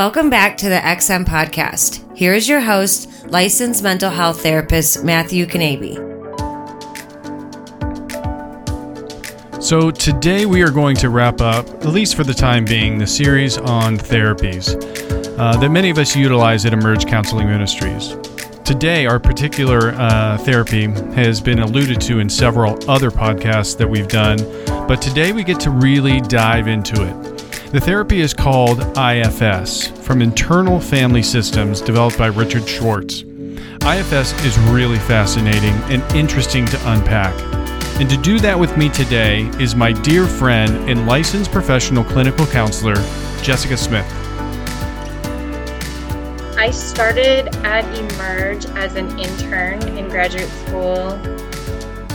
Welcome back to the XM podcast. Here is your host, licensed mental health therapist Matthew Knabe. So, today we are going to wrap up, at least for the time being, the series on therapies uh, that many of us utilize at Emerge Counseling Ministries. Today, our particular uh, therapy has been alluded to in several other podcasts that we've done, but today we get to really dive into it. The therapy is called IFS, from Internal Family Systems, developed by Richard Schwartz. IFS is really fascinating and interesting to unpack. And to do that with me today is my dear friend and licensed professional clinical counselor, Jessica Smith. I started at Emerge as an intern in graduate school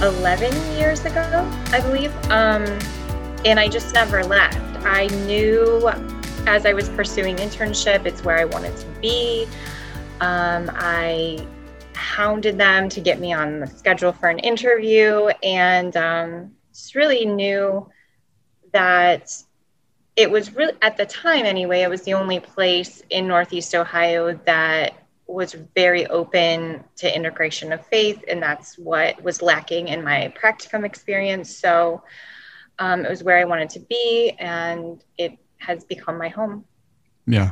11 years ago, I believe. Um, and I just never left. I knew as I was pursuing internship, it's where I wanted to be. Um, I hounded them to get me on the schedule for an interview and um, just really knew that it was really at the time anyway it was the only place in northeast ohio that was very open to integration of faith and that's what was lacking in my practicum experience so um, it was where i wanted to be and it has become my home. Yeah.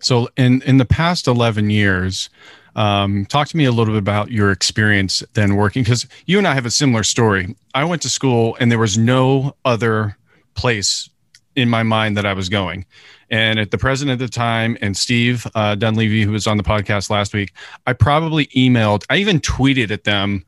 So in in the past 11 years um, talk to me a little bit about your experience then working because you and i have a similar story. I went to school and there was no other place in my mind that I was going. And at the president at the time and Steve uh, Dunleavy, who was on the podcast last week, I probably emailed, I even tweeted at them,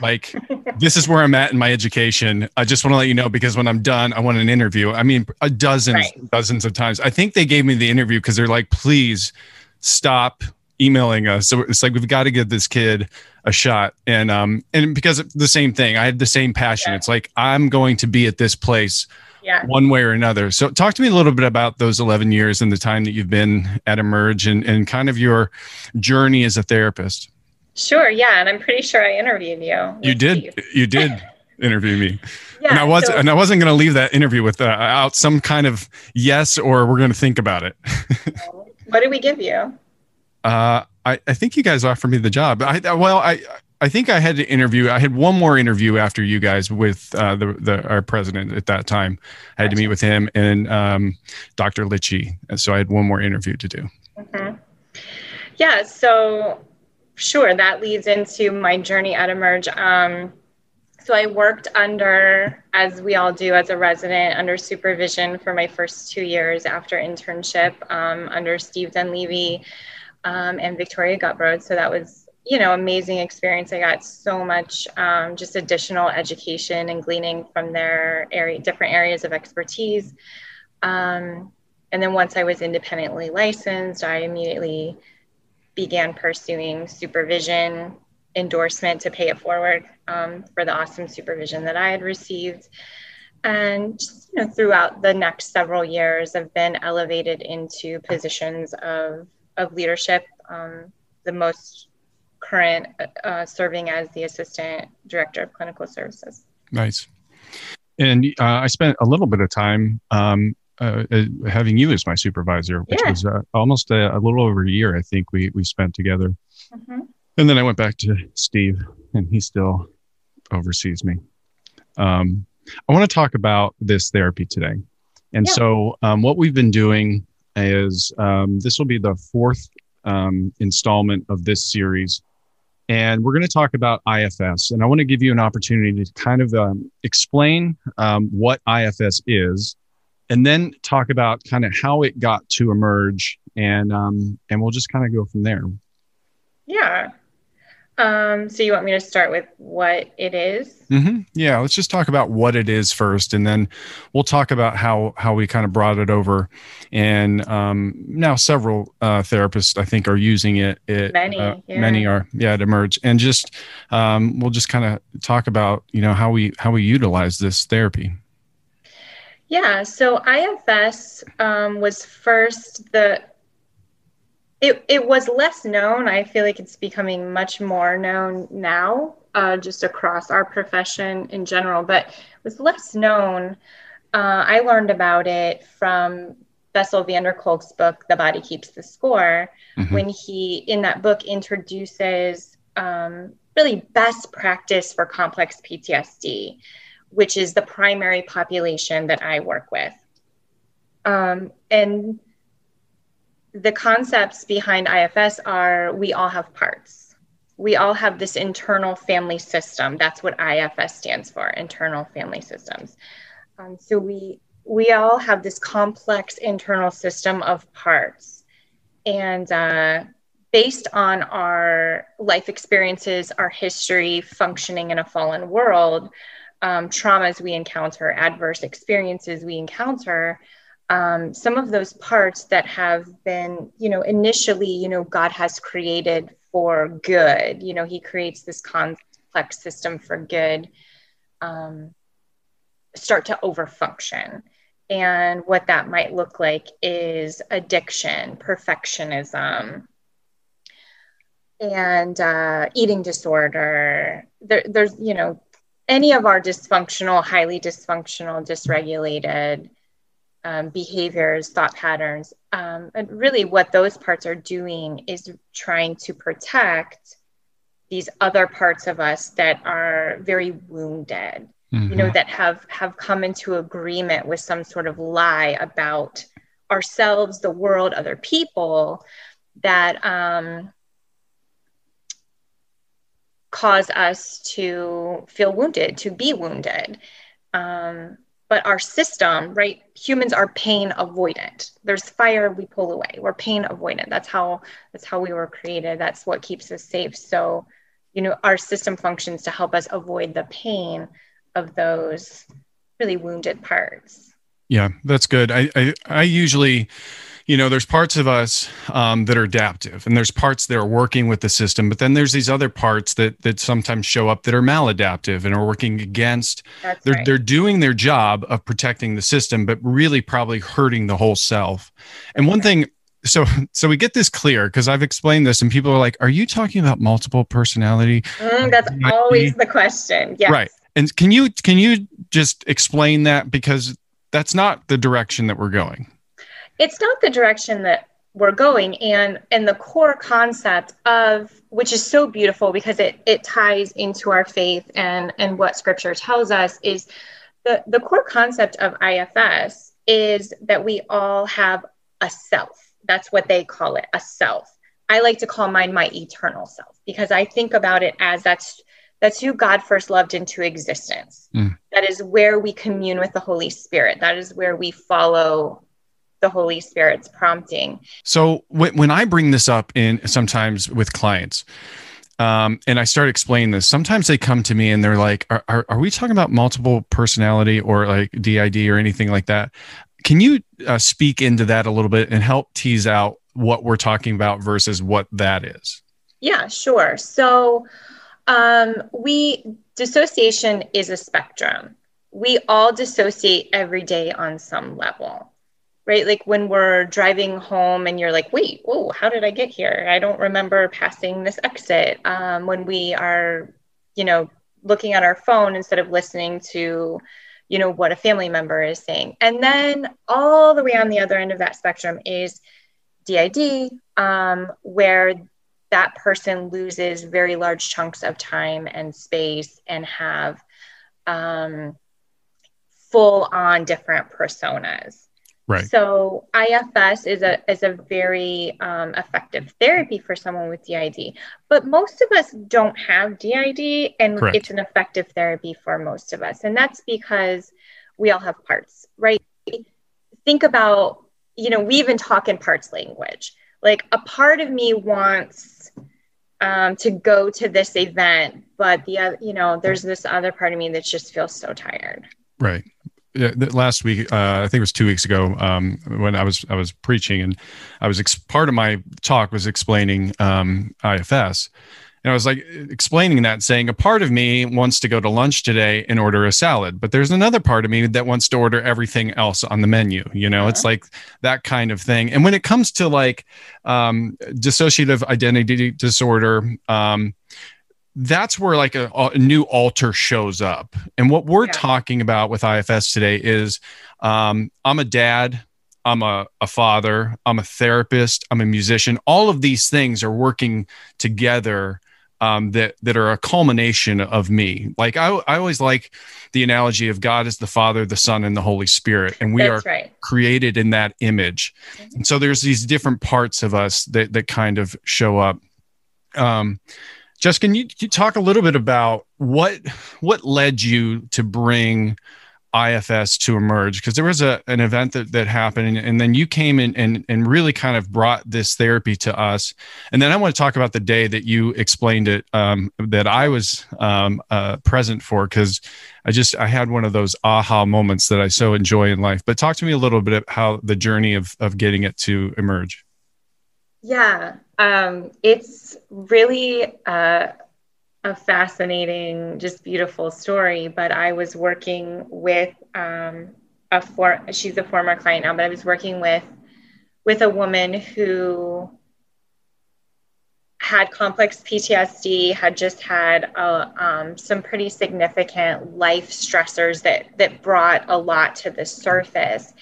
like, this is where I'm at in my education. I just want to let you know because when I'm done, I want an interview. I mean, a dozens, right. dozens of times. I think they gave me the interview because they're like, please stop emailing us. So it's like we've got to give this kid a shot. And um and because the same thing, I had the same passion. Yeah. It's like I'm going to be at this place yeah. one way or another. So, talk to me a little bit about those 11 years and the time that you've been at Emerge and, and kind of your journey as a therapist. Sure. Yeah. And I'm pretty sure I interviewed you. You did. You did interview me. Yeah, and I was, so, and I wasn't going to leave that interview with uh, out some kind of yes or we're going to think about it. what did we give you? Uh, I, I think you guys offered me the job. I, well, I, I think I had to interview. I had one more interview after you guys with uh, the, the our president at that time. I had to meet with him and um, Dr. Litchi, so I had one more interview to do. Mm-hmm. Yeah, so sure, that leads into my journey at Emerge. Um, so I worked under, as we all do as a resident, under supervision for my first two years after internship um, under Steve Dunleavy um, and Victoria Gutbrod. So that was you know amazing experience i got so much um, just additional education and gleaning from their area different areas of expertise um, and then once i was independently licensed i immediately began pursuing supervision endorsement to pay it forward um, for the awesome supervision that i had received and just, you know throughout the next several years i've been elevated into positions of of leadership um, the most current uh, serving as the assistant director of clinical services. Nice. And uh, I spent a little bit of time um, uh, uh having you as my supervisor, which yeah. was uh, almost a, a, little over a year. I think we we spent together. Mm-hmm. And then I went back to Steve, and he still oversees me. Um, I want to talk about this therapy today. And yeah. so, um, what we've been doing is um, this will be the fourth um, installment of this series and we're going to talk about IFS. And I want to give you an opportunity to kind of um, explain um, what IFS is, and then talk about kind of how it got to emerge, and um, and we'll just kind of go from there. Yeah. Um, so you want me to start with what it is? Mm-hmm. Yeah, let's just talk about what it is first, and then we'll talk about how how we kind of brought it over. And um, now several uh, therapists, I think, are using it. it many, uh, yeah. many are, yeah, at Emerge, and just um, we'll just kind of talk about you know how we how we utilize this therapy. Yeah, so IFS um, was first the it, it was less known. I feel like it's becoming much more known now, uh, just across our profession in general, but it was less known. Uh, I learned about it from Bessel van der Kolk's book, The Body Keeps the Score, mm-hmm. when he, in that book, introduces um, really best practice for complex PTSD, which is the primary population that I work with. Um, and the concepts behind IFS are we all have parts. We all have this internal family system. That's what IFS stands for, internal family systems. Um, so we we all have this complex internal system of parts, and uh, based on our life experiences, our history, functioning in a fallen world, um, traumas we encounter, adverse experiences we encounter, um, some of those parts that have been, you know, initially, you know, God has created for good. You know, He creates this complex system for good, um, start to overfunction. And what that might look like is addiction, perfectionism, and uh, eating disorder. There, there's, you know, any of our dysfunctional, highly dysfunctional, dysregulated um, behaviors, thought patterns. Um, and really, what those parts are doing is trying to protect these other parts of us that are very wounded, mm-hmm. you know, mm-hmm. that have have come into agreement with some sort of lie about ourselves, the world, other people that um, cause us to feel wounded, to be wounded. Um, but our system right humans are pain avoidant. There's fire we pull away. We're pain avoidant. That's how that's how we were created. That's what keeps us safe. So you know our system functions to help us avoid the pain of those really wounded parts. Yeah that's good. I i, I usually you know there's parts of us um, that are adaptive and there's parts that are working with the system but then there's these other parts that that sometimes show up that are maladaptive and are working against That's they're right. they're doing their job of protecting the system but really probably hurting the whole self and one thing so so we get this clear because I've explained this and people are like, "Are you talking about multiple personality?" Mm, that's always the question. Yes. Right. And can you can you just explain that because that's not the direction that we're going it's not the direction that we're going. And and the core concept of which is so beautiful because it it ties into our faith and and what scripture tells us is the the core concept of ifs is that we all have a self. That's what they call it a self. I like to call mine my eternal self because i think about it as that's that's who god first loved into existence. Mm. that is where we commune with the holy spirit. That is where we follow the Holy Spirit's prompting. So when, when I bring this up in sometimes with clients, um, and I start explaining this, sometimes they come to me and they're like, are, are, are, we talking about multiple personality or like DID or anything like that? Can you uh, speak into that a little bit and help tease out what we're talking about versus what that is? Yeah, sure. So um, we dissociation is a spectrum. We all dissociate every day on some level right? Like when we're driving home and you're like, wait, whoa, how did I get here? I don't remember passing this exit. Um, when we are, you know, looking at our phone instead of listening to, you know, what a family member is saying. And then all the way on the other end of that spectrum is DID, um, where that person loses very large chunks of time and space and have um, full on different personas. Right. So IFS is a is a very um, effective therapy for someone with DID, but most of us don't have DID, and Correct. it's an effective therapy for most of us, and that's because we all have parts, right? Think about, you know, we even talk in parts language. Like a part of me wants um, to go to this event, but the other, you know, there's this other part of me that just feels so tired. Right last week, uh, I think it was two weeks ago, um, when I was I was preaching, and I was ex- part of my talk was explaining um, IFS, and I was like explaining that, saying a part of me wants to go to lunch today and order a salad, but there's another part of me that wants to order everything else on the menu. You know, uh-huh. it's like that kind of thing. And when it comes to like um, dissociative identity disorder, um, that's where like a, a, new alter shows up. And what we're yeah. talking about with IFS today is um, I'm a dad, I'm a, a father, I'm a therapist, I'm a musician. All of these things are working together um, that that are a culmination of me. Like I, I always like the analogy of God as the Father, the Son, and the Holy Spirit, and we That's are right. created in that image. Mhm. And so there's these different parts of us that that kind of show up. Um, Jess, can you, can you talk a little bit about what what led you to bring IFS to emerge? Because there was a an event that that happened, and, and then you came in and and really kind of brought this therapy to us. And then I want to talk about the day that you explained it um, that I was um, uh, present for because I just I had one of those aha moments that I so enjoy in life. But talk to me a little bit about how the journey of of getting it to emerge. Yeah, um, it's really uh, a fascinating, just beautiful story. But I was working with um, a for she's a former client now, but I was working with with a woman who had complex PTSD, had just had uh, um, some pretty significant life stressors that that brought a lot to the surface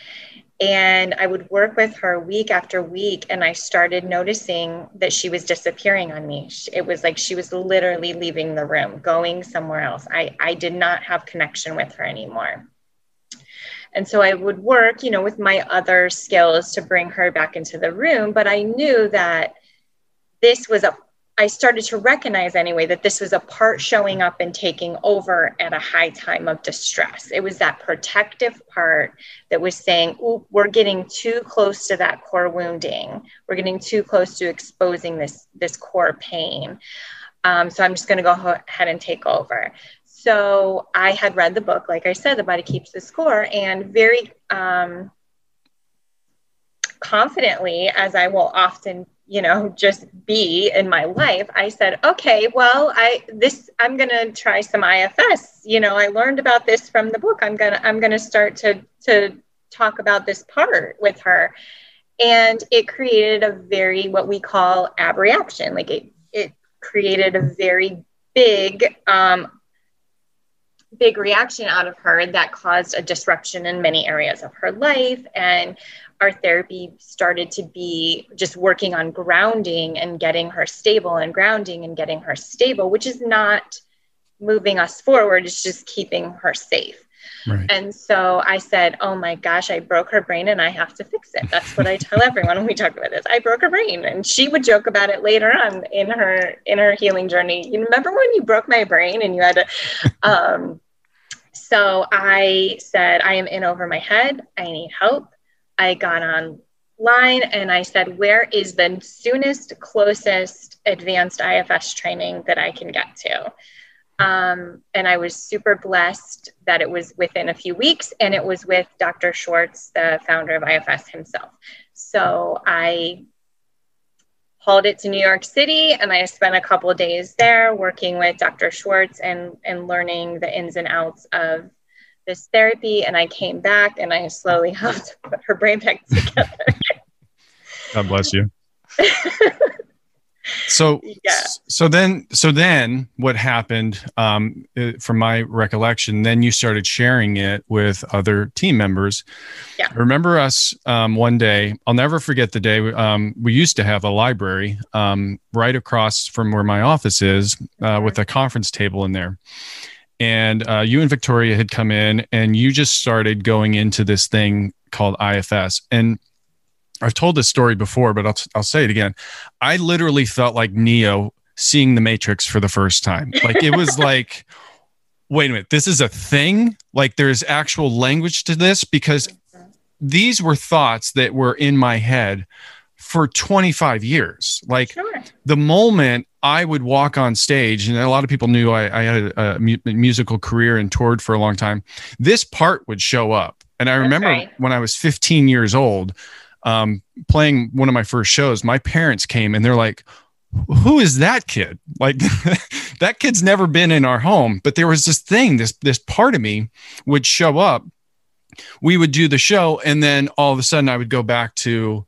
and I would work with her week after week, and I started noticing that she was disappearing on me. It was like she was literally leaving the room, going somewhere else. I, I did not have connection with her anymore. And so I would work, you know, with my other skills to bring her back into the room, but I knew that this was a I started to recognize anyway that this was a part showing up and taking over at a high time of distress. It was that protective part that was saying, Ooh, we're getting too close to that core wounding. We're getting too close to exposing this, this core pain. Um, so I'm just going to go ahead and take over. So I had read the book, like I said, The Body Keeps the Score, and very um, confidently, as I will often you know just be in my life i said okay well i this i'm going to try some ifs you know i learned about this from the book. I'm going to i'm going to start to to talk about this part with her. And it created a very what we call abreaction like it it created a very big um big reaction out of her that caused a disruption in many areas of her life. And our therapy started to be just working on grounding and getting her stable and grounding and getting her stable, which is not moving us forward, it's just keeping her safe. Right. And so I said, Oh my gosh, I broke her brain and I have to fix it. That's what I tell everyone when we talk about this. I broke her brain. And she would joke about it later on in her in her healing journey. You remember when you broke my brain and you had to um so I said, I am in over my head. I need help. I got online and I said, Where is the soonest, closest advanced IFS training that I can get to? Um, and I was super blessed that it was within a few weeks and it was with Dr. Schwartz, the founder of IFS himself. So I hauled it to New York City and I spent a couple days there working with Dr. Schwartz and, and learning the ins and outs of this therapy and I came back and I slowly helped put her brain back together. God bless you. so yeah. so then so then what happened um, from my recollection then you started sharing it with other team members yeah. remember us um, one day i'll never forget the day um, we used to have a library um, right across from where my office is uh, with a conference table in there and uh, you and Victoria had come in and you just started going into this thing called IFS. And I've told this story before, but I'll, I'll say it again. I literally felt like Neo seeing the Matrix for the first time. Like it was like, wait a minute, this is a thing? Like there's actual language to this? Because these were thoughts that were in my head for 25 years. Like sure. the moment I would walk on stage, and a lot of people knew I, I had a, a musical career and toured for a long time. This part would show up, and I That's remember right. when I was 15 years old, um, playing one of my first shows. My parents came and they're like, "Who is that kid? Like, that kid's never been in our home." But there was this thing, this this part of me would show up. We would do the show, and then all of a sudden, I would go back to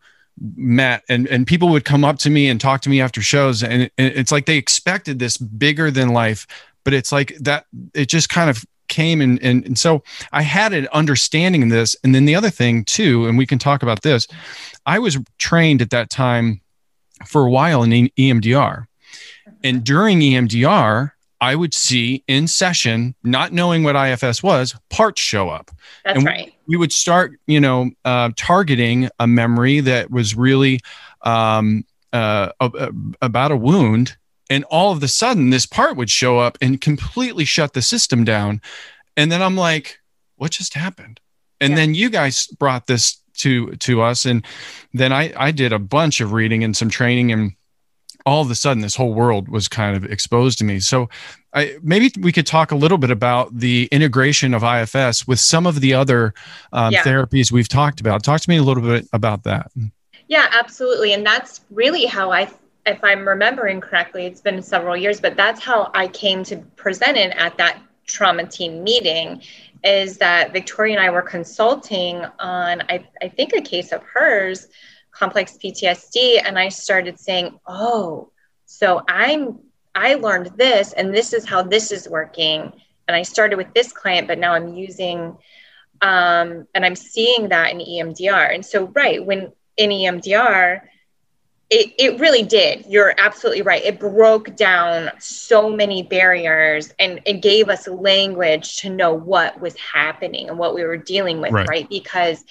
Matt and and people would come up to me and talk to me after shows and it, it's like they expected this bigger than life but it's like that it just kind of came and, and and so I had an understanding of this. And then the other thing too, and we can talk about this. I was trained at that time for a while in EMDR, and uh-huh. during EMDR, I would see in session, not knowing what IFS was, parts show up. That's and right. We, would start, you know, uh, targeting a memory that was really um, uh, about a wound. And all of a sudden, this part would show up and completely shut the system down. And then I'm like, what just happened? And yeah. then you guys brought this to to us, and then I I did a bunch of reading and some training and all of a sudden this whole world was kind of exposed to me. So I, maybe we could talk a little bit about the integration of IFS with some of the other um, yeah. therapies we've talked about. Talk to me a little bit about that. Yeah, absolutely. And that's really how I, if I'm remembering correctly, it's been several years, but that's how I came to present it at that trauma team meeting is that Victoria and I were consulting on, I, I think, a case of hers complex PTSD and I started saying, "Oh, so I'm I learned this and this is how this is working." And I started with this client, but now I'm using um, and I'm seeing that in EMDR. And so, right, when in EMDR, it, it really did. You're absolutely right. It broke down so many barriers and it gave us language to know what was happening and what we were dealing with, right? right? Because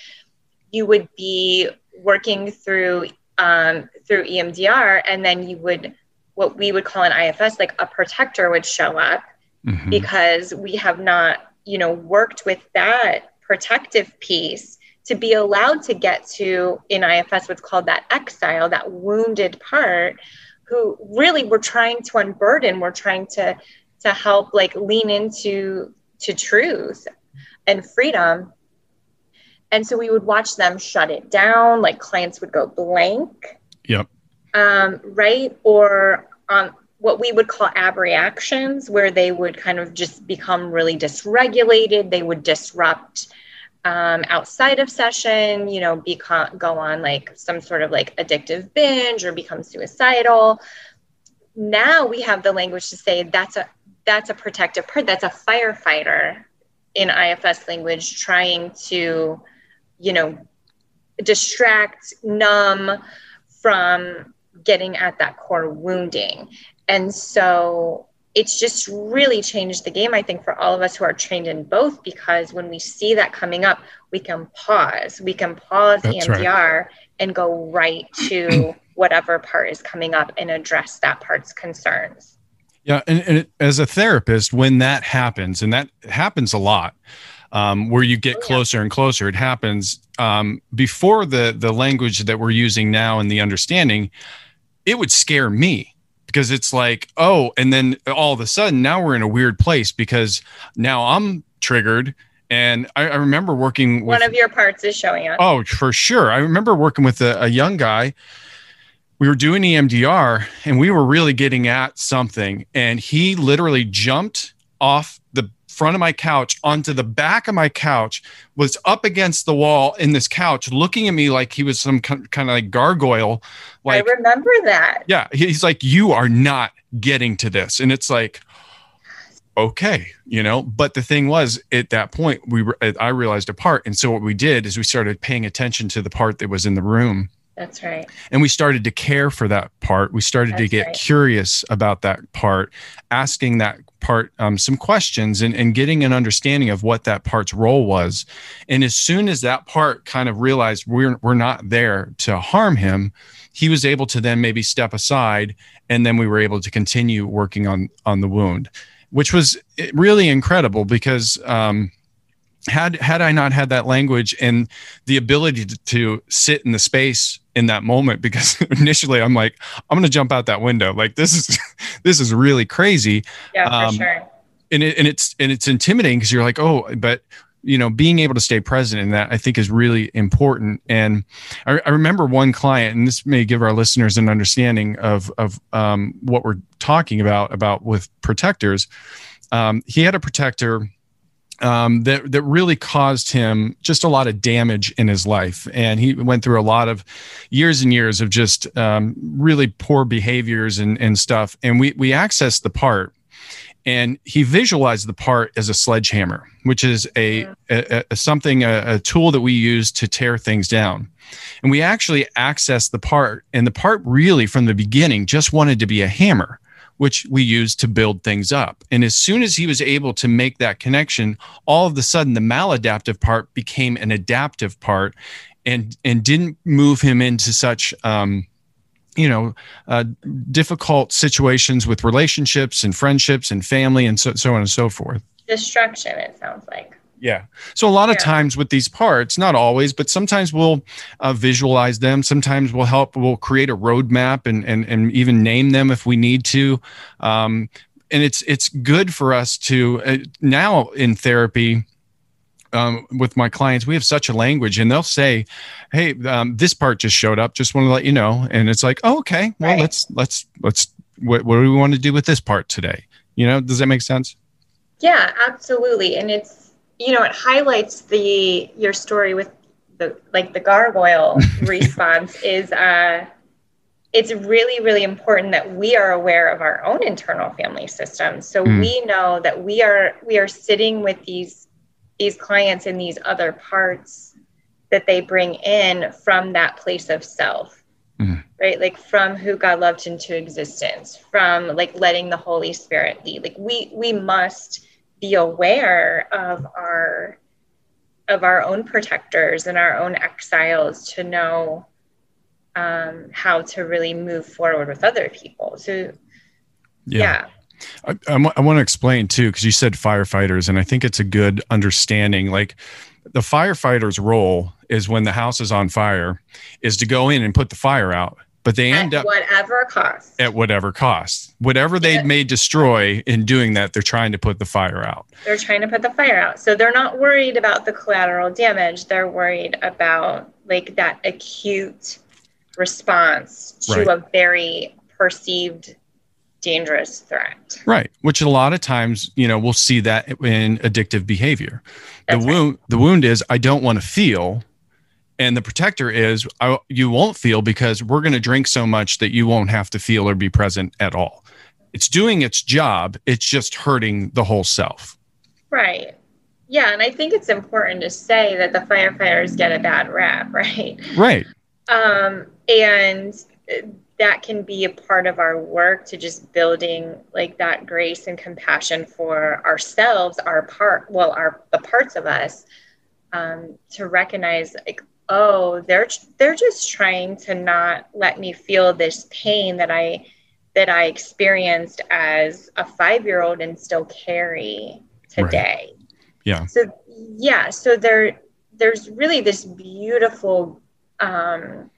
you would be working through um, through EMDR, and then you would what we would call an IFS, like a protector would show up mm-hmm. because we have not, you know, worked with that protective piece to be allowed to get to in IFS what's called that exile, that wounded part, who really we're trying to unburden, we're trying to to help like lean into to truth and freedom and so we would watch them shut it down, like clients would go blank. Yep. Um, right. Or um, what we would call abreactions, where they would kind of just become really dysregulated. They would disrupt um, outside of session, you know, become, go on like some sort of like addictive binge or become suicidal. Now we have the language to say that's a that's a protective part. That's a firefighter in IFS language trying to you know, distract, numb from getting at that core wounding. And so it's just really changed the game, I think, for all of us who are trained in both, because when we see that coming up, we can pause. We can pause That's EMDR right. and go right to whatever part is coming up and address that part's concerns. Yeah. And, and it, as a therapist, when that happens, and that happens a lot, um, where you get oh, closer and closer. It happens um, before the the language that we're using now and the understanding. It would scare me because it's like, oh, and then all of a sudden now we're in a weird place because now I'm triggered. And I, I remember working with, one of your parts is showing up. Oh, for sure. I remember working with a, a young guy we were doing EMDR and we were really getting at something. And he literally jumped off front of my couch onto the back of my couch, was up against the wall in this couch, looking at me like he was some kind of like gargoyle. Like, I remember that. Yeah. He's like, You are not getting to this. And it's like, okay, you know, but the thing was at that point, we were, I realized a part. And so what we did is we started paying attention to the part that was in the room. That's right. And we started to care for that part. We started That's to get right. curious about that part, asking that part um, some questions and, and getting an understanding of what that part's role was. And as soon as that part kind of realized we're, we're not there to harm him, he was able to then maybe step aside and then we were able to continue working on on the wound which was eh, really incredible because um, had had I not had that language and the ability to, to, sit in the space in that moment, because initially I'm like, I'm gonna jump out that window. Like this is this is really crazy. Yeah, um, for sure. And it, and it's and it's intimidating because you're like, oh, but you know, being able to stay present in that I think is really important. And I, I remember one client, and this may give our listeners an understanding of of um, what we're talking about about with protectors. Um, he had a protector um, that that really caused him just a lot of damage in his life, and he went through a lot of years and years of just um, really poor behaviors and and stuff. And we we accessed the part, and he visualized the part as a sledgehammer, which is a, a, a something a, a, tool that we use to tear things down. And we actually accessed the part, and the part really from the beginning just wanted to be a hammer, which we use to build things up. And as soon as he was able to make that connection, all of a sudden the maladaptive part became an adaptive part, and and didn't move him into such um, you know uh, difficult situations with relationships and friendships and family and so, so on and so forth destruction it sounds like yeah so a lot of yeah. times with these parts not always but sometimes we'll uh, visualize them sometimes we'll help we'll create a roadmap and, and and even name them if we need to um, and it's it's good for us to uh, now in therapy um, with my clients, we have such a language, and they'll say, "Hey, um, this part just showed up. Just want to let you know." And it's like, oh, "Okay, well, right. let's let's let's what, what do we want to do with this part today?" You know, does that make sense? Yeah, absolutely, and it's you know it highlights the your story with the like the gargoyle response is uh it's really really important that we are aware of our own internal family system so mm. we know that we are we are sitting with these these clients in these other parts that they bring in from that place of self mm-hmm. right like from who god loved into existence from like letting the holy spirit lead like we we must be aware of our of our own protectors and our own exiles to know um, how to really move forward with other people so yeah. yeah. I, I, I want to explain too, because you said firefighters, and I think it's a good understanding. Like the firefighter's role is when the house is on fire, is to go in and put the fire out. But they end at up whatever cost. At whatever cost, whatever they may destroy in doing that, they're trying to put the fire out. They're trying to put the fire out, so they're not worried about the collateral damage. They're worried about like that acute response to right. a very perceived dangerous threat. Right, which a lot of times, you know, we'll see that in addictive behavior. That's the wound right. the wound is I don't want to feel and the protector is I, you won't feel because we're going to drink so much that you won't have to feel or be present at all. It's doing its job, it's just hurting the whole self. Right. Yeah, and I think it's important to say that the firefighters get a bad rap, right? Right. Um, and that can be a part of our work to just building like that grace and compassion for ourselves our part well our the parts of us um, to recognize like oh they're they're just trying to not let me feel this pain that i that i experienced as a five year old and still carry today right. yeah so yeah so there there's really this beautiful um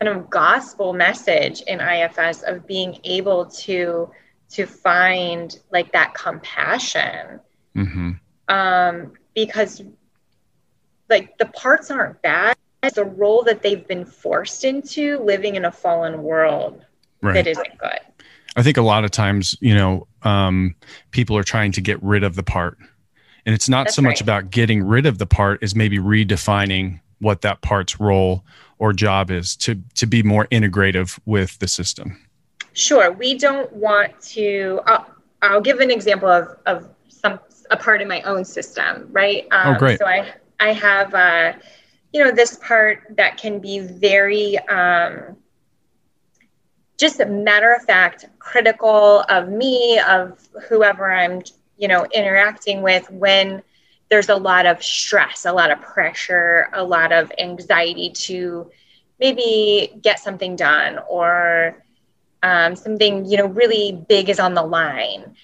kind of gospel message in IFS of being able to to find like that compassion mm-hmm. um, because like the parts aren't bad the role that they've been forced into living in a fallen world right. that isn't good. I think a lot of times you know um, people are trying to get rid of the part. And it's not That's so much right. about getting rid of the part as maybe redefining what that part's role or job is to to be more integrative with the system. Sure. We don't want to i'll, I'll give an example of, of some a part in my own system right? Um, oh great. so i i have uh you know this part that can be very um just a matter of fact critical of me of whoever i'm you know interacting with when there's a lot of stress, a lot of pressure, a lot of anxiety to maybe get something done or um, something you know really big is on the line.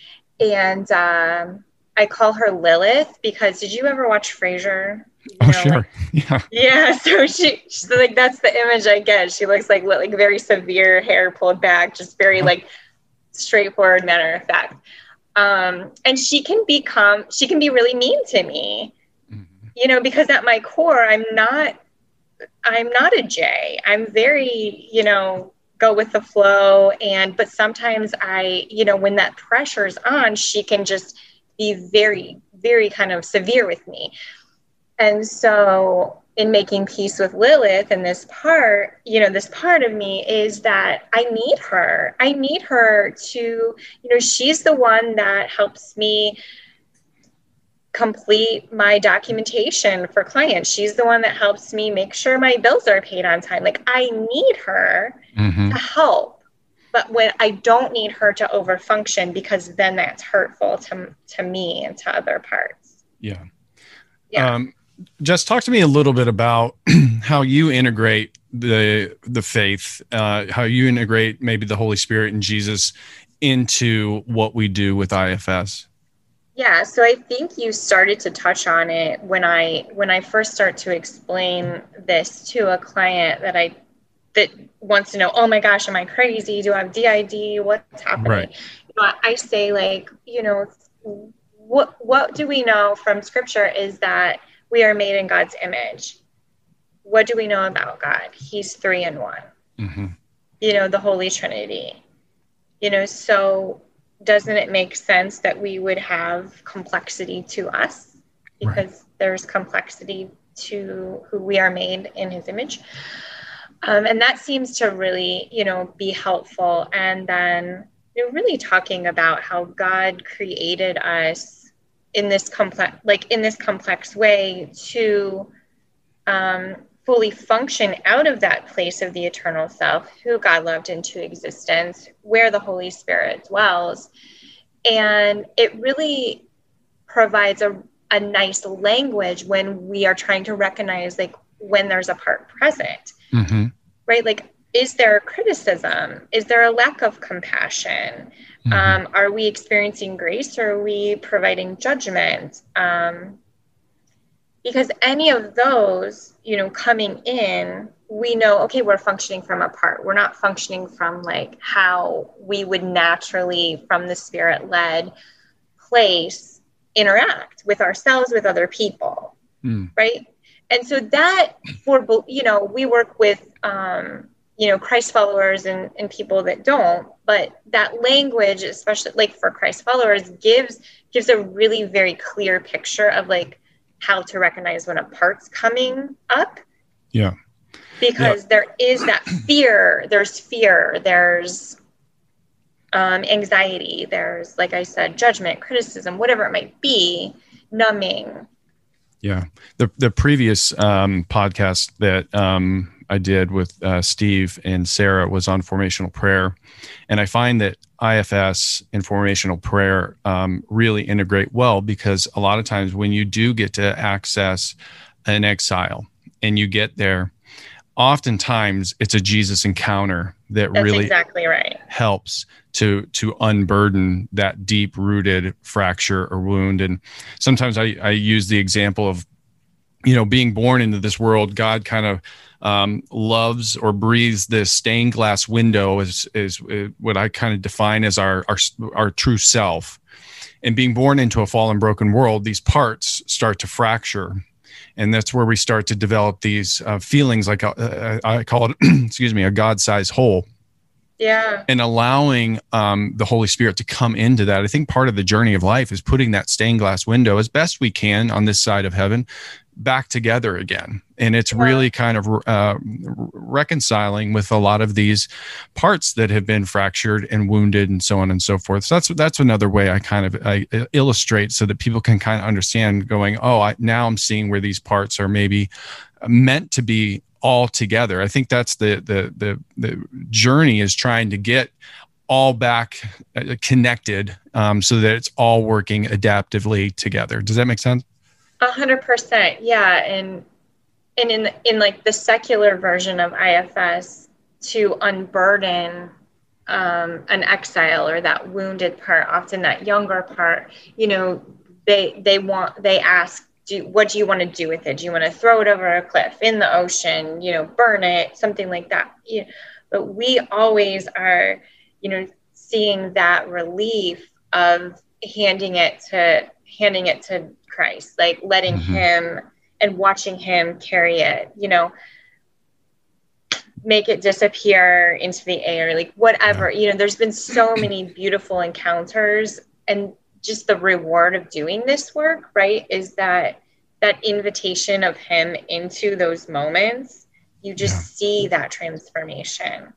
And um, I call her Lilith because did you ever watch Frasier? Oh know, sure, like, yeah. Yeah, so she, she's like that's the image I get. She looks like like very severe hair pulled back, just very uh-huh. like straightforward matter of fact um, and she can become she can be really mean to me mm-hmm. you know because at my core i'm not i'm not a j i'm very you know go with the flow and but sometimes i you know when that pressure's on she can just be very very kind of severe with me and so in making peace with Lilith and this part, you know, this part of me is that I need her. I need her to, you know, she's the one that helps me complete my documentation for clients. She's the one that helps me make sure my bills are paid on time. Like I need her mm-hmm. to help. But when I don't need her to overfunction because then that's hurtful to to me and to other parts. Yeah. Yeah. Um, just talk to me a little bit about how you integrate the the faith, uh, how you integrate maybe the Holy Spirit and Jesus into what we do with IFS. Yeah, so I think you started to touch on it when I when I first start to explain this to a client that I that wants to know, oh my gosh, am I crazy? Do I have DID? What's happening? Right. You know, I say like, you know, what what do we know from scripture is that we are made in God's image. What do we know about God? He's three in one. Mm-hmm. You know, the Holy Trinity. You know, so doesn't it make sense that we would have complexity to us because right. there's complexity to who we are made in his image um, and that seems to really you know be helpful and then you know, really talking about how god created us in this complex like in this complex way to um, fully function out of that place of the eternal self who god loved into existence where the holy spirit dwells. And it really provides a, a nice language when we are trying to recognize like when there's a part present. Mm-hmm. right? Like is there a criticism is there a lack of compassion Mm-hmm. Um, are we experiencing grace or are we providing judgment? Um, because any of those, you know, coming in, we know, okay, we're functioning from a part. We're not functioning from like how we would naturally, from the spirit led place, interact with ourselves, with other people. Mm. Right. And so that for, you know, we work with, um, you know christ followers and, and people that don't but that language especially like for christ followers gives gives a really very clear picture of like how to recognize when a part's coming up. Yeah. Because yeah. there is that fear. There's fear. There's um, anxiety. There's like i said judgment criticism whatever it might be numbing. Yeah. The the previous um, podcast that um, I did with uh, Steve and Sarah was on formational prayer. And I find that IFS and formational prayer um, really integrate well because a lot of times when you do get to access an exile and you get there, oftentimes it's a Jesus encounter that That's really exactly right. helps to to unburden that deep rooted fracture or wound. And sometimes I, I use the example of, you know, being born into this world, God kind of um, loves or breathes this stained glass window is, is, is what I kind of define as our, our, our true self. And being born into a fallen, broken world, these parts start to fracture. And that's where we start to develop these uh, feelings like a, I call it, excuse me, a God sized hole. Yeah. And allowing um, the Holy Spirit to come into that. I think part of the journey of life is putting that stained glass window as best we can on this side of heaven back together again. And it's really kind of uh, reconciling with a lot of these parts that have been fractured and wounded and so on and so forth. So that's that's another way i kind of I illustrate so that people can kind of understand going oh I, now i'm seeing where these parts are maybe meant to be all together. I think that's the the the, the journey is trying to get all back uh, connected um, so that it's all working adaptively together. Does that make sense a hundred percent, yeah, and and in in like the secular version of IFS, to unburden um, an exile or that wounded part, often that younger part, you know, they they want they ask, do what do you want to do with it? Do you want to throw it over a cliff in the ocean? You know, burn it, something like that. You know, but we always are, you know, seeing that relief of handing it to handing it to Christ, like letting mm-hmm. him and watching him carry it, you know, make it disappear into the air, like whatever, yeah. you know, there's been so many beautiful encounters and just the reward of doing this work, right? Is that that invitation of him into those moments, you just yeah. see that transformation.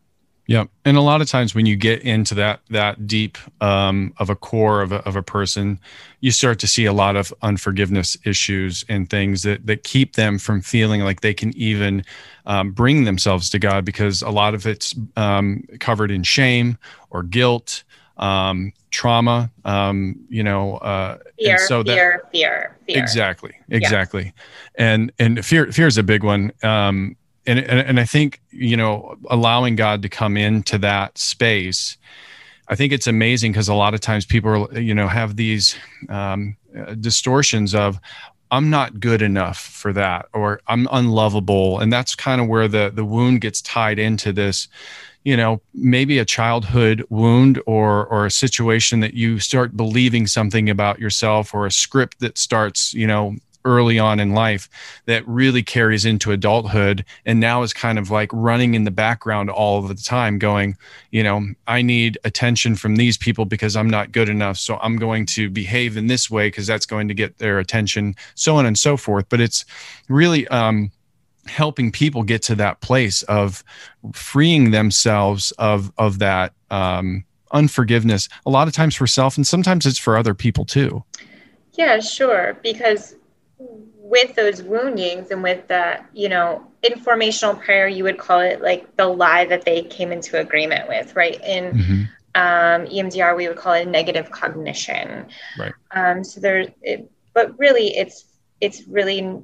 Yeah, and a lot of times when you get into that that deep um, of a core of a, of a person, you start to see a lot of unforgiveness issues and things that that keep them from feeling like they can even um, bring themselves to God because a lot of it's um, covered in shame or guilt, um, trauma. Um, you know, uh, fear, so that, fear, fear, fear. Exactly, exactly, yeah. and and fear fear is a big one. And, and and I think you know allowing God to come into that space. I think it's amazing because a lot of times people are, you know have these um, uh, distortions of I'm not good enough for that or I'm unlovable and that's kind of where the the wound gets tied into this you know maybe a childhood wound or or a situation that you start believing something about yourself or a script that starts you know early on in life that really carries into adulthood and now is kind of like running in the background all of the time going you know i need attention from these people because i'm not good enough so i'm going to behave in this way because that's going to get their attention so on and so forth. But it's really um helping people get to that place of freeing themselves of of that um unforgiveness. A lot of times for self and sometimes it's for other people too. Yeah sure because with those woundings and with the you know informational prayer you would call it like the lie that they came into agreement with right? In mm-hmm. um, emdr we would call it negative cognition. Right. Um, so there's but really it's it's really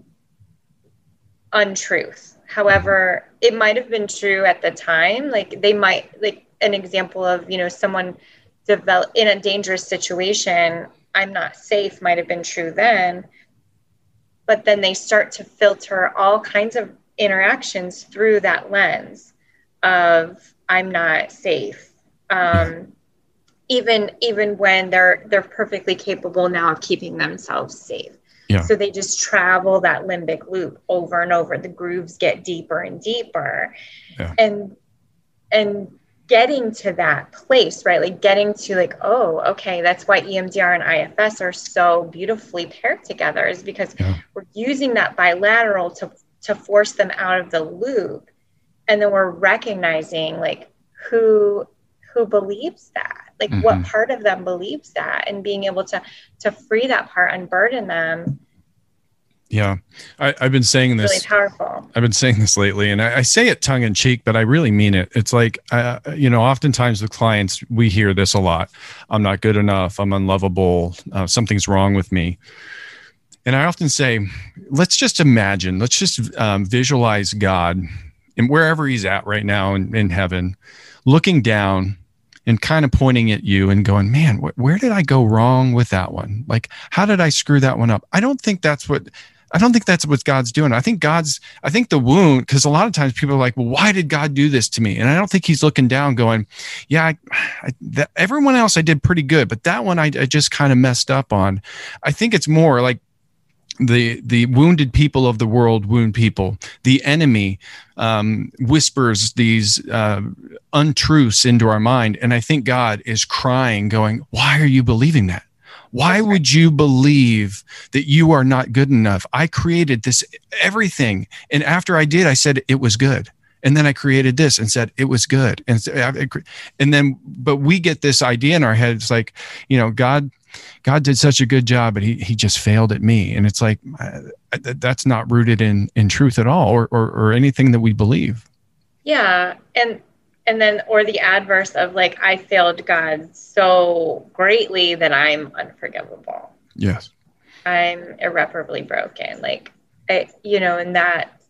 untruth. However it might have been true at the time. Like they might like an example of you know someone develop in a dangerous situation i'm not safe might have been true then but then they start to filter all kinds of interactions through that lens of i'm not safe um, even even when they're they're perfectly capable now of keeping themselves safe yeah. so they just travel that limbic loop over and over the grooves get deeper and deeper yeah. and and getting to that place, right? Like getting to like, oh, okay, that's why EMDR and IFS are so beautifully paired together is because yeah. we're using that bilateral to to force them out of the loop. And then we're recognizing like who who believes that, like mm-hmm. what part of them believes that and being able to to free that part, unburden them yeah, I, have been saying this. Really powerful. I've been saying this lately, and I, I say it tongue in cheek, but I really mean it. It's like, uh, you know, oftentimes with clients, we hear this a lot. I'm not good enough. I'm unlovable. Uh, something's wrong with me. And I often say, let's just imagine, let's just um, visualize God and wherever He's at right now in, in heaven, looking down and kind of pointing at you and going, man, wh- where did I go wrong with that one? Like, how did I screw that one up? I don't think that's what I don't think that's what God's doing. I think God's, I think the wound, because a lot of times people are like, well, why did God do this to me? And I don't think he's looking down going, yeah, I, I, that, everyone else I did pretty good, but that one I, I just kind of messed up on. I think it's more like, the the wounded people of the world wound people. The enemy um, whispers these uh, untruths into our mind, and I think God is crying, going, "Why are you believing that? Why would you believe that you are not good enough? I created this everything. And after I did, I said it was good. And then I created this and said it was good. And, and then, but we get this idea in our head. It's like, you know, God, God did such a good job, but he, he just failed at me. And it's like, uh, that's not rooted in, in truth at all or, or, or anything that we believe. Yeah. And and then or the adverse of like i failed god so greatly that i'm unforgivable. Yes. I'm irreparably broken. Like I, you know and that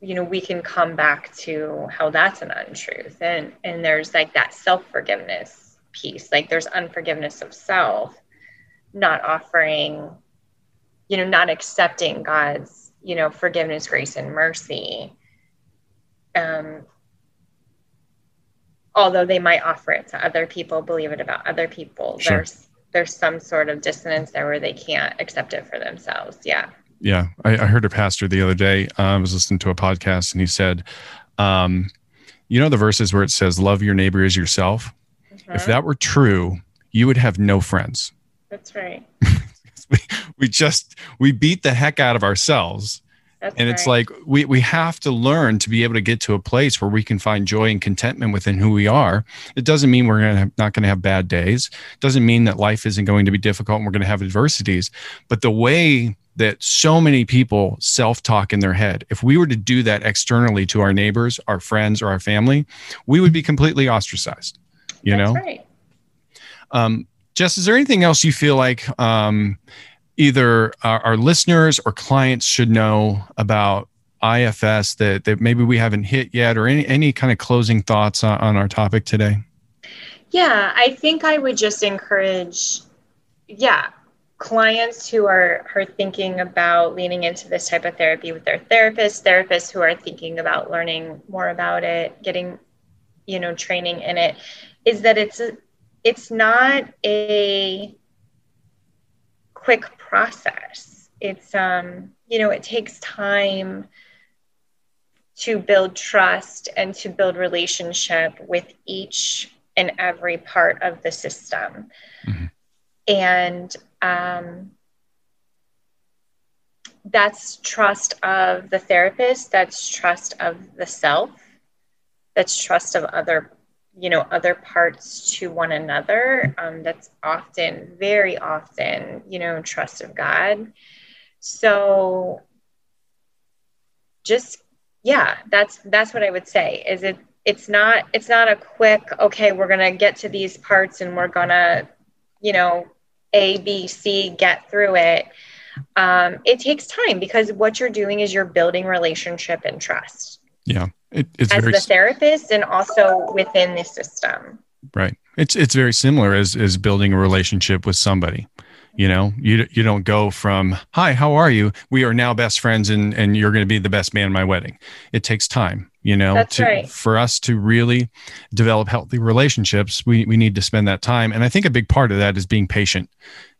you know we can come back to how that's an untruth. And and there's like that self-forgiveness piece. Like there's unforgiveness of self not offering you know not accepting god's you know forgiveness grace and mercy. Um although they might offer it to other people, believe it about other people. Sure. There's there's some sort of dissonance there where they can't accept it for themselves. Yeah. Yeah. I, I heard a pastor the other day. Uh, I was listening to a podcast and he said, um, you know, the verses where it says, love your neighbor as yourself. Mm-hmm. If that were true, you would have no friends. That's right. we, we just we beat the heck out of ourselves That's and it's like we we have to learn to be able to get to a place where we can find joy and contentment within who we are. It doesn't mean we're gonna not going to have bad days. It doesn't mean that life isn't going to be difficult and we're going to have adversities. But the way that so many people self-talk in their head, if we were to do that externally to our neighbors, our friends, or our family, we would be completely ostracized. You That's know. right. Um, Jess, is there anything else you feel like um, either our, our listeners or clients should know about IFS that, that maybe we haven't hit yet, or any, any kind of closing thoughts on, on our topic today? Yeah, I think I would just encourage, yeah, clients who are are thinking about leaning into this type of therapy with their therapist, therapists who are thinking about learning more about it, getting, you know, training in it, is that it's a, it's not a quick process. It's um, you know, it takes time to build trust and to build relationship with each and every part of the system. Mhm. And um, that's trust of the therapist, that's trust of the self, that's trust of other, you know, other parts to one another. Um, that's often, very often, you know, trust of God. So just yeah that's that's what i would say is it it's not it's not a quick okay we're gonna get to these parts and we're gonna you know a b c get through it um, it takes time because what you're doing is you're building relationship and trust Yeah, it, it's as very the therapist and also within the system right. It's it's very similar as as building a relationship with somebody. You know, you you don't go from "Hi, how are you? We are now best friends, and and you're going to be the best man at my wedding." It takes time. You know, That's to, right. for us to really develop healthy relationships, we we need to spend that time. And I think a big part of that is being patient.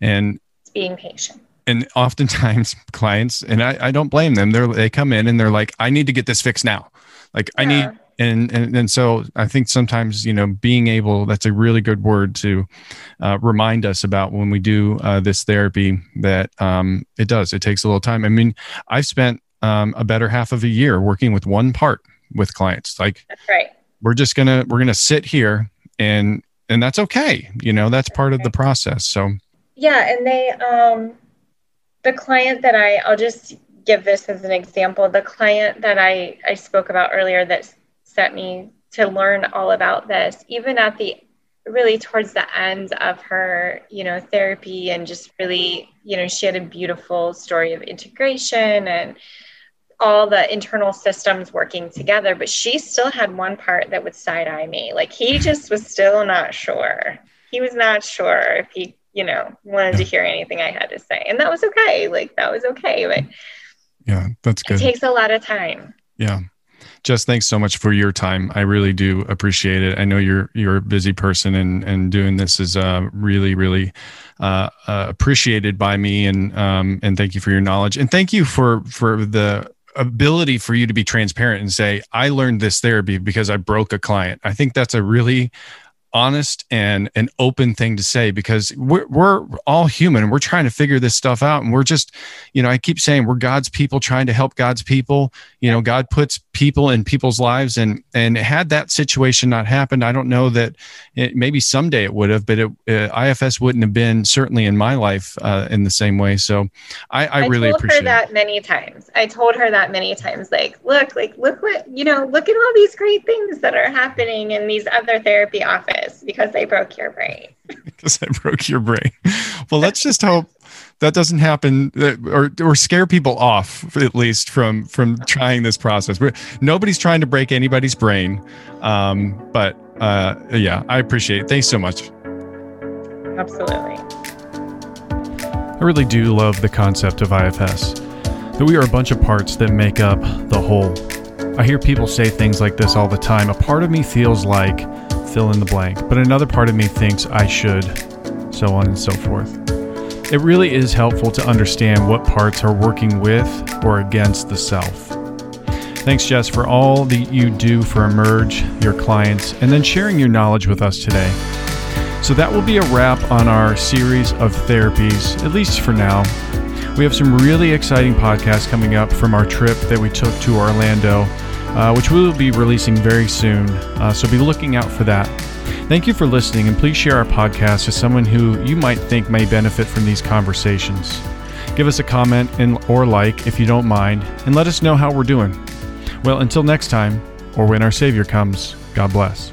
And it's being patient and oftentimes clients and I, I don't blame them they're they come in and they're like i need to get this fixed now like i need and, and and so i think sometimes you know being able that's a really good word to uh, remind us about when we do uh, this therapy that um, it does. It takes a little time. I mean i've spent um, a better half of a year working with one part with clients. Like that's right. we're just gonna we're gonna sit here and and that's okay. You know that's part of the process. So Yeah, and they um the client that I I'll just give this as an example. The client that I I spoke about earlier that sent me to learn all about this, even at the really towards the end of her, you know, therapy and just really, you know, she had a beautiful story of integration and all the internal systems working together, but she still had one part that would side eye me. Like he just was still not sure. He was not sure if he, you know, wanted to hear anything I had to say. And that was okay. Like that was okay. But yeah that's good. it takes a lot of time. Yeah. Jess, thanks so much for your time. I really do appreciate it. I know you're you're a busy person, and and doing this is uh, really really uh, uh, appreciated by me. And um, and thank you for your knowledge, and thank you for for the ability for you to be transparent and say I learned this therapy because I broke a client. I think that's a really honest and an open thing to say because we're, we're all human we're trying to figure this stuff out and we're just you know i keep saying we're god's people trying to help god's people you know god puts people in people's lives and and had that situation not happened i don't know that it, maybe someday it would have but it, uh, ifs wouldn't have been certainly in my life uh, in the same way so i, I, really told appreciate her that many times. I told her that many times. Like, look, like, look what you know. Look at all these great things that are happening in these other therapy office because they broke your brain. because i broke your brain well let's just hope that doesn't happen uh, or or scare people off at least from from trying this process We're, nobody's trying to break anybody's brain um, but uh, yeah i appreciate it thanks so much Absolutely. I really do love the concept of IFS, that we are a bunch of parts that make up the whole. I hear people say things like this all the time. A part of me feels like fill in the blank, but another part of me thinks I should, so on and so forth. It really is helpful to understand what parts are working with or against the self. Thanks, Jess, for all that you do for Emerge, your clients, and then sharing your knowledge with us today. So that will be a wrap on our series of therapies, at least for now. We have some really exciting podcasts coming up from our trip that we took to Orlando, uh, which we will be releasing very soon. Uh, so be looking out for that. Thank you for listening, and please share our podcast with someone who you might think may benefit from these conversations. Give us a comment and, or like if you don't mind, and let us know how we're doing. Well, until next time, or when our Savior comes, God bless.